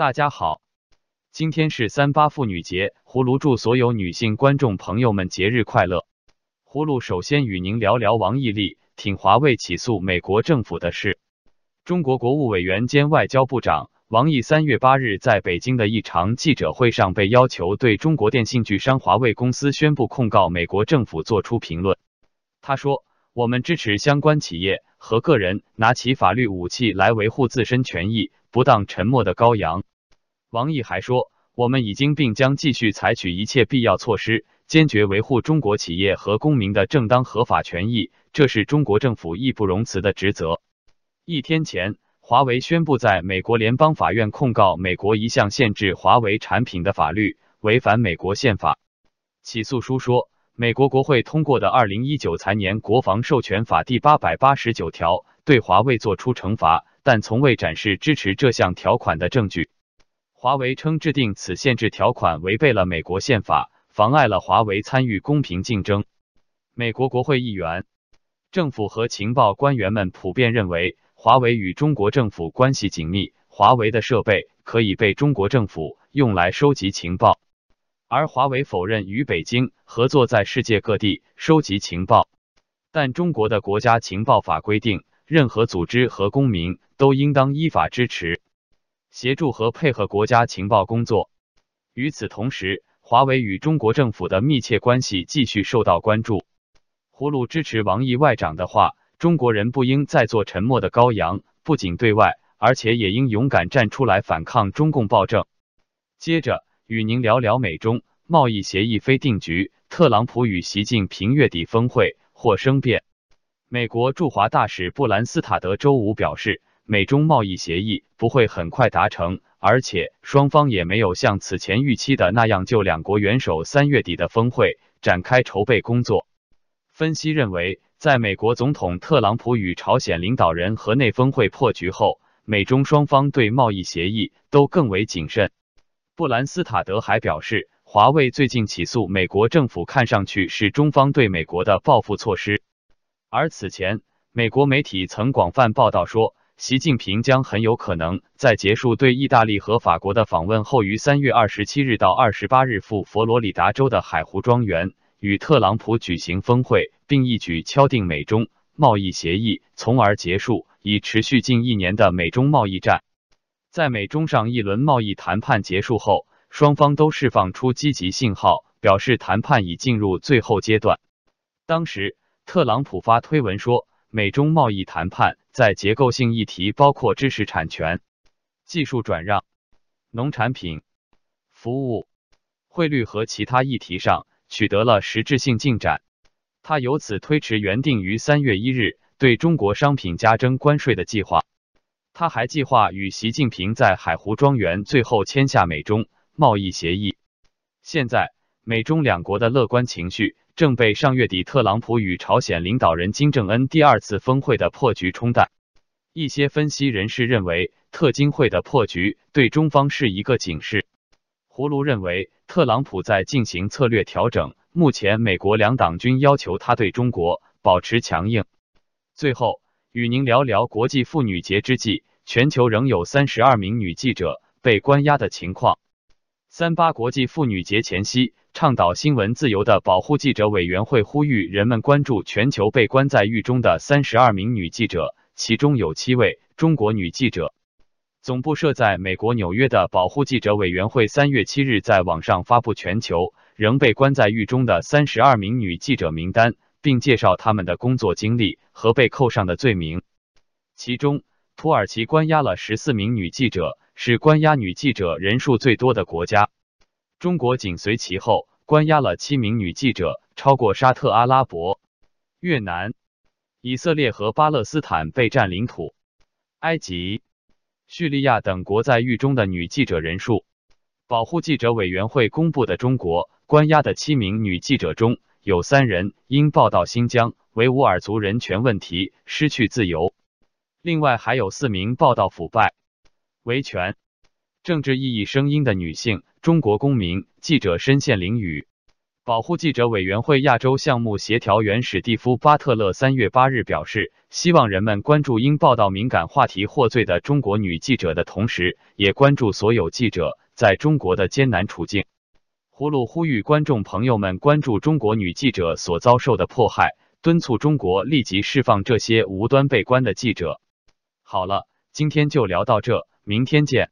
大家好，今天是三八妇女节，葫芦祝所有女性观众朋友们节日快乐。葫芦首先与您聊聊王毅力挺华为起诉美国政府的事。中国国务委员兼外交部长王毅三月八日在北京的一场记者会上被要求对中国电信巨商华为公司宣布控告美国政府作出评论。他说：“我们支持相关企业和个人拿起法律武器来维护自身权益，不当沉默的羔羊。”王毅还说：“我们已经并将继续采取一切必要措施，坚决维护中国企业和公民的正当合法权益，这是中国政府义不容辞的职责。”一天前，华为宣布在美国联邦法院控告美国一项限制华为产品的法律违反美国宪法。起诉书说，美国国会通过的二零一九财年国防授权法第八百八十九条对华为作出惩罚，但从未展示支持这项条款的证据。华为称制定此限制条款违背了美国宪法，妨碍了华为参与公平竞争。美国国会议员、政府和情报官员们普遍认为。华为与中国政府关系紧密，华为的设备可以被中国政府用来收集情报，而华为否认与北京合作在世界各地收集情报。但中国的国家情报法规定，任何组织和公民都应当依法支持、协助和配合国家情报工作。与此同时，华为与中国政府的密切关系继续受到关注。葫芦支持王毅外长的话。中国人不应再做沉默的羔羊，不仅对外，而且也应勇敢站出来反抗中共暴政。接着与您聊聊美中贸易协议非定局，特朗普与习近平月底峰会或生变。美国驻华大使布兰斯塔德周五表示，美中贸易协议不会很快达成，而且双方也没有像此前预期的那样就两国元首三月底的峰会展开筹备工作。分析认为。在美国总统特朗普与朝鲜领导人河内峰会破局后，美中双方对贸易协议都更为谨慎。布兰斯塔德还表示，华为最近起诉美国政府，看上去是中方对美国的报复措施。而此前，美国媒体曾广泛报道说，习近平将很有可能在结束对意大利和法国的访问后，于三月二十七日到二十八日赴佛罗里达州的海湖庄园。与特朗普举行峰会，并一举敲定美中贸易协议，从而结束已持续近一年的美中贸易战。在美中上一轮贸易谈判结束后，双方都释放出积极信号，表示谈判已进入最后阶段。当时，特朗普发推文说，美中贸易谈判在结构性议题，包括知识产权、技术转让、农产品、服务、汇率和其他议题上。取得了实质性进展，他由此推迟原定于三月一日对中国商品加征关税的计划。他还计划与习近平在海湖庄园最后签下美中贸易协议。现在，美中两国的乐观情绪正被上月底特朗普与朝鲜领导人金正恩第二次峰会的破局冲淡。一些分析人士认为，特金会的破局对中方是一个警示。葫芦认为，特朗普在进行策略调整。目前，美国两党均要求他对中国保持强硬。最后，与您聊聊国际妇女节之际，全球仍有三十二名女记者被关押的情况。三八国际妇女节前夕，倡导新闻自由的保护记者委员会呼吁人们关注全球被关在狱中的三十二名女记者，其中有七位中国女记者。总部设在美国纽约的保护记者委员会三月七日在网上发布全球仍被关在狱中的三十二名女记者名单，并介绍他们的工作经历和被扣上的罪名。其中，土耳其关押了十四名女记者，是关押女记者人数最多的国家。中国紧随其后，关押了七名女记者，超过沙特阿拉伯、越南、以色列和巴勒斯坦被占领土、埃及。叙利亚等国在狱中的女记者人数。保护记者委员会公布的中国关押的七名女记者中有三人因报道新疆维吾尔族人权问题失去自由，另外还有四名报道腐败、维权、政治异议声音的女性中国公民记者身陷囹圄。保护记者委员会亚洲项目协调员史蒂夫·巴特勒三月八日表示，希望人们关注因报道敏感话题获罪的中国女记者的同时，也关注所有记者在中国的艰难处境。呼噜呼吁观众朋友们关注中国女记者所遭受的迫害，敦促中国立即释放这些无端被关的记者。好了，今天就聊到这，明天见。